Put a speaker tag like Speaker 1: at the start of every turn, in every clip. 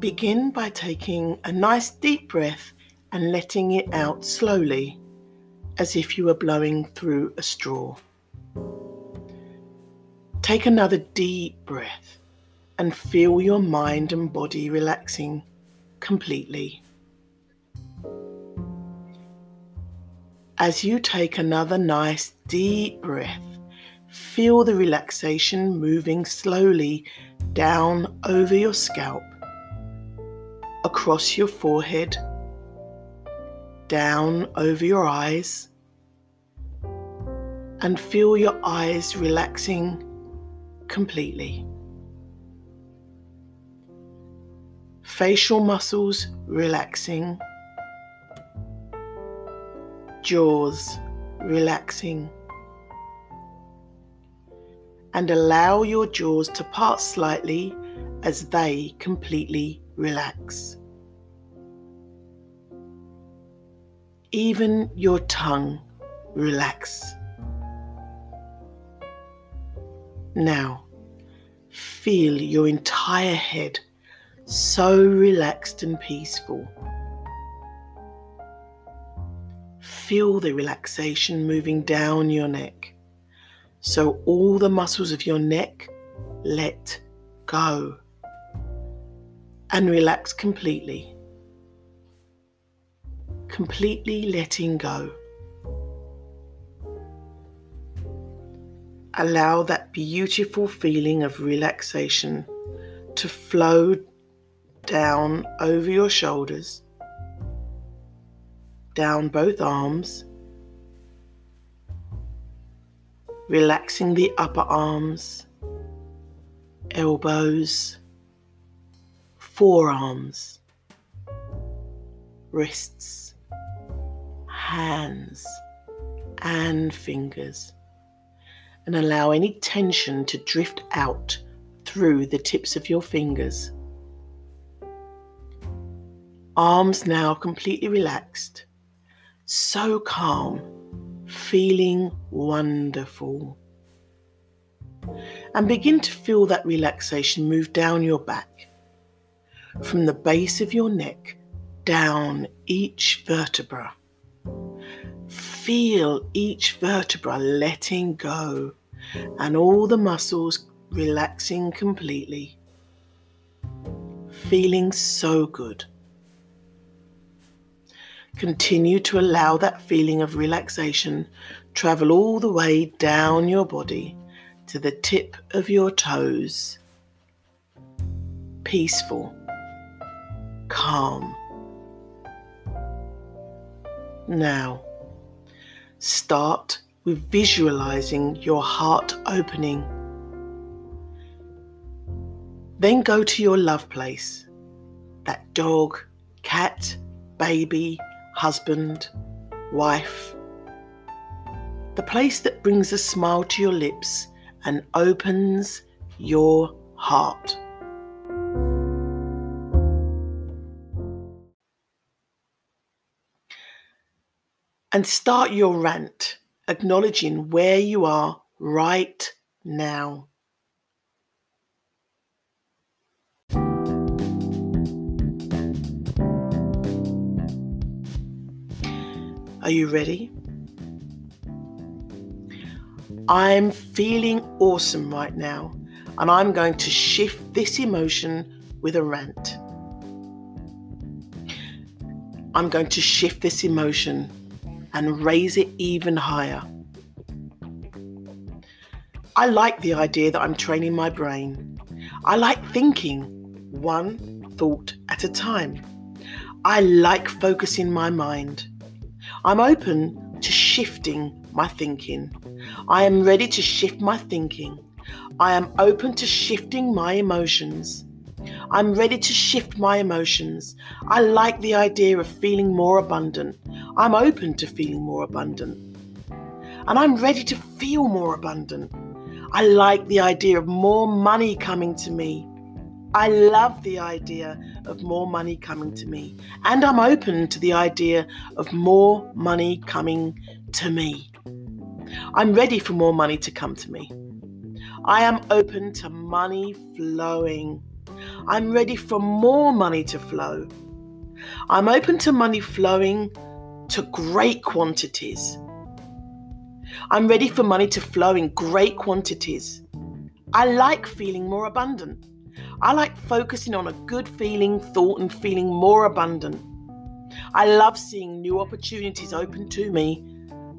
Speaker 1: Begin by taking a nice deep breath and letting it out slowly, as if you were blowing through a straw. Take another deep breath and feel your mind and body relaxing completely. As you take another nice deep breath, feel the relaxation moving slowly down over your scalp, across your forehead, down over your eyes, and feel your eyes relaxing completely. Facial muscles relaxing, jaws relaxing and allow your jaws to part slightly as they completely relax. Even your tongue relax. Now, feel your entire head so relaxed and peaceful. Feel the relaxation moving down your neck so all the muscles of your neck let go and relax completely. Completely letting go. Allow that beautiful feeling of relaxation to flow down over your shoulders, down both arms relaxing the upper arms, elbows, forearms, wrists, hands, and fingers, and allow any tension to drift out through the tips of your fingers. Arms now completely relaxed, so calm feeling wonderful. And begin to feel that relaxation move down your back, from the base of your neck down each vertebra. Feel each vertebra letting go and all the muscles relaxing completely. Feeling so good. Continue to allow that feeling of relaxation travel all the way down your body to the tip of your toes. Peaceful, calm. Now, start with visualizing your heart opening. Then go to your love place that dog, cat, baby, husband, wife. The place that brings a smile to your lips and opens your heart. And start your rant, acknowledging where you are right now. Are you ready? I'm feeling awesome right now, and I'm going to shift this emotion with a rant. I'm going to shift this emotion and raise it even higher. I like the idea that I'm training my brain. I like thinking one thought at a time. I like focusing my mind. I'm open to shifting my thinking. I am ready to shift my thinking. I am open to shifting my emotions. I'm ready to shift my emotions. I like the idea of feeling more abundant. I'm open to feeling more abundant. And I'm ready to feel more abundant. I like the idea of more money coming to me. I love the idea of more money coming to me, and I'm open to the idea of more money coming to me. I'm ready for more money to come to me. I am open to money flowing. I'm ready for more money to flow. I'm open to money flowing to great quantities. I'm ready for money to flow in great quantities. I like feeling more abundant. I like focusing on a good feeling, thought, and feeling more abundant. I love seeing new opportunities open to me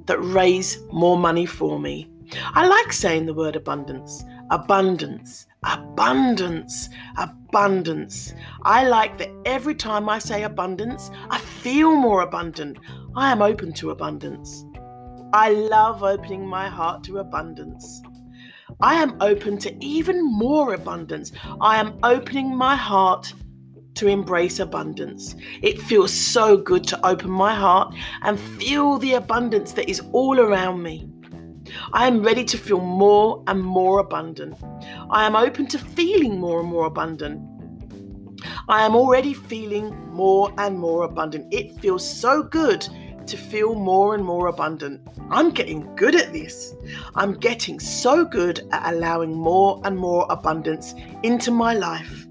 Speaker 1: that raise more money for me. I like saying the word abundance, abundance, abundance, abundance. I like that every time I say abundance, I feel more abundant. I am open to abundance. I love opening my heart to abundance. I am open to even more abundance. I am opening my heart to embrace abundance. It feels so good to open my heart and feel the abundance that is all around me. I am ready to feel more and more abundant. I am open to feeling more and more abundant. I am already feeling more and more abundant. It feels so good to feel more and more abundant. I'm getting good at this. I'm getting so good at allowing more and more abundance into my life.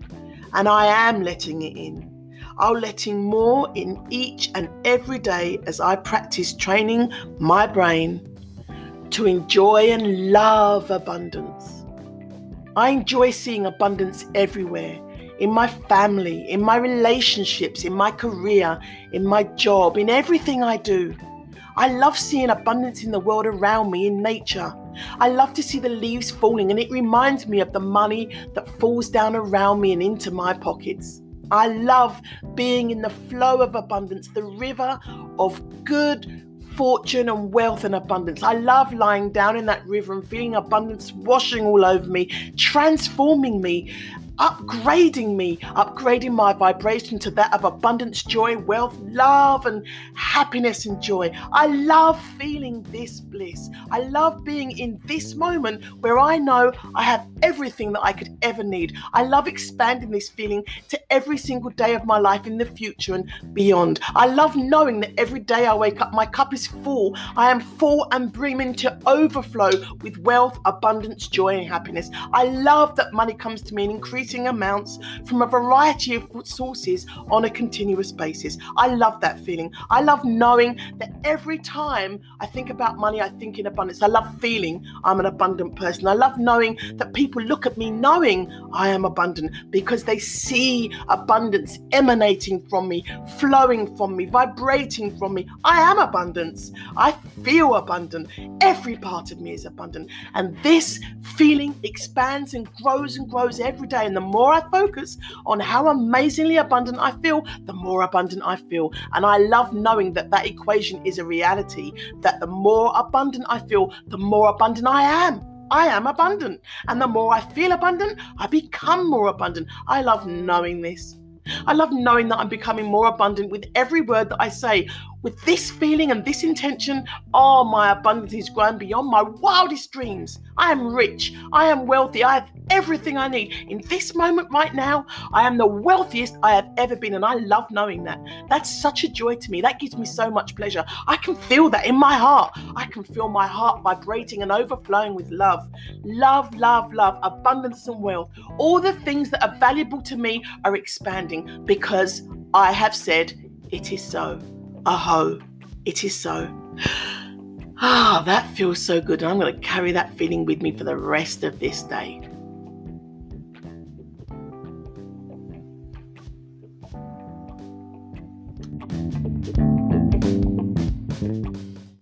Speaker 1: And I am letting it in. I'm letting more in each and every day as I practice training my brain to enjoy and love abundance. I enjoy seeing abundance everywhere in my family, in my relationships, in my career, in my job, in everything I do. I love seeing abundance in the world around me, in nature. I love to see the leaves falling, and it reminds me of the money that falls down around me and into my pockets. I love being in the flow of abundance, the river of good fortune and wealth and abundance. I love lying down in that river and feeling abundance washing all over me, transforming me upgrading me, upgrading my vibration to that of abundance, joy, wealth, love, and happiness and joy. I love feeling this bliss. I love being in this moment where I know I have everything that I could ever need. I love expanding this feeling to every single day of my life in the future and beyond. I love knowing that every day I wake up, my cup is full. I am full and brimming to overflow with wealth, abundance, joy, and happiness. I love that money comes to me in increasing amounts from a variety of sources on a continuous basis. I love that feeling. I love knowing that every time I think about money, I think in abundance. I love feeling I'm an abundant person. I love knowing that people look at me knowing I am abundant because they see abundance emanating from me, flowing from me, vibrating from me. I am abundance. I feel abundant. Every part of me is abundant. And this feeling expands and grows and grows every day. And the more I focus on how amazingly abundant I feel, the more abundant I feel. And I love knowing that that equation is a reality, that the more abundant I feel, the more abundant I am. I am abundant. And the more I feel abundant, I become more abundant. I love knowing this. I love knowing that I'm becoming more abundant with every word that I say. With this feeling and this intention, oh, my abundance is growing beyond my wildest dreams. I am rich. I am wealthy. I have everything I need. In this moment right now, I am the wealthiest I have ever been, and I love knowing that. That's such a joy to me. That gives me so much pleasure. I can feel that in my heart. I can feel my heart vibrating and overflowing with love. Love, love, love, abundance and wealth. All the things that are valuable to me are expanding because I have said it is so. Aho, it is so. Ah, that feels so good. And I'm going to carry that feeling with me for the rest of this day.